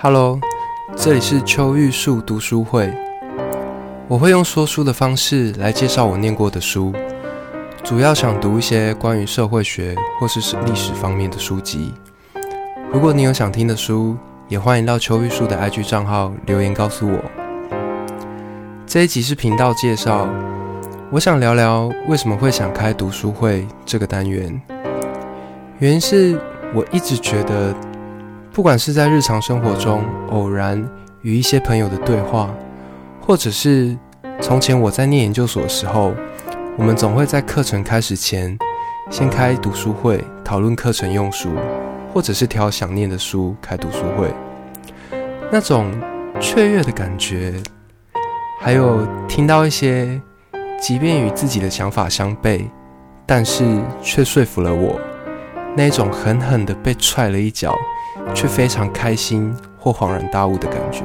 Hello，这里是秋玉树读书会。我会用说书的方式来介绍我念过的书，主要想读一些关于社会学或是历史方面的书籍。如果你有想听的书，也欢迎到秋玉树的 IG 账号留言告诉我。这一集是频道介绍，我想聊聊为什么会想开读书会这个单元。原因是我一直觉得。不管是在日常生活中偶然与一些朋友的对话，或者是从前我在念研究所的时候，我们总会在课程开始前先开读书会，讨论课程用书，或者是挑想念的书开读书会。那种雀跃的感觉，还有听到一些即便与自己的想法相悖，但是却说服了我，那种狠狠的被踹了一脚。却非常开心或恍然大悟的感觉，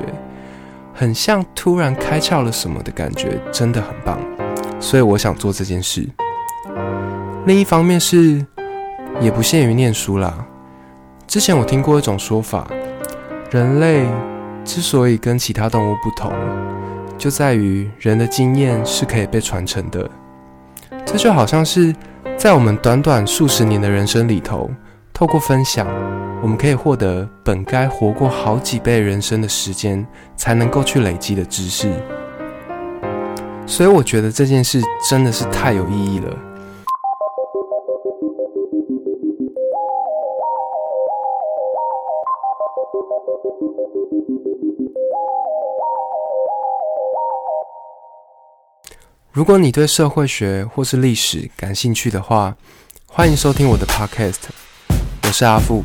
很像突然开窍了什么的感觉，真的很棒。所以我想做这件事。另一方面是，也不限于念书啦。之前我听过一种说法，人类之所以跟其他动物不同，就在于人的经验是可以被传承的。这就好像是在我们短短数十年的人生里头。透过分享，我们可以获得本该活过好几倍人生的时间才能够去累积的知识。所以我觉得这件事真的是太有意义了。如果你对社会学或是历史感兴趣的话，欢迎收听我的 Podcast。是阿富。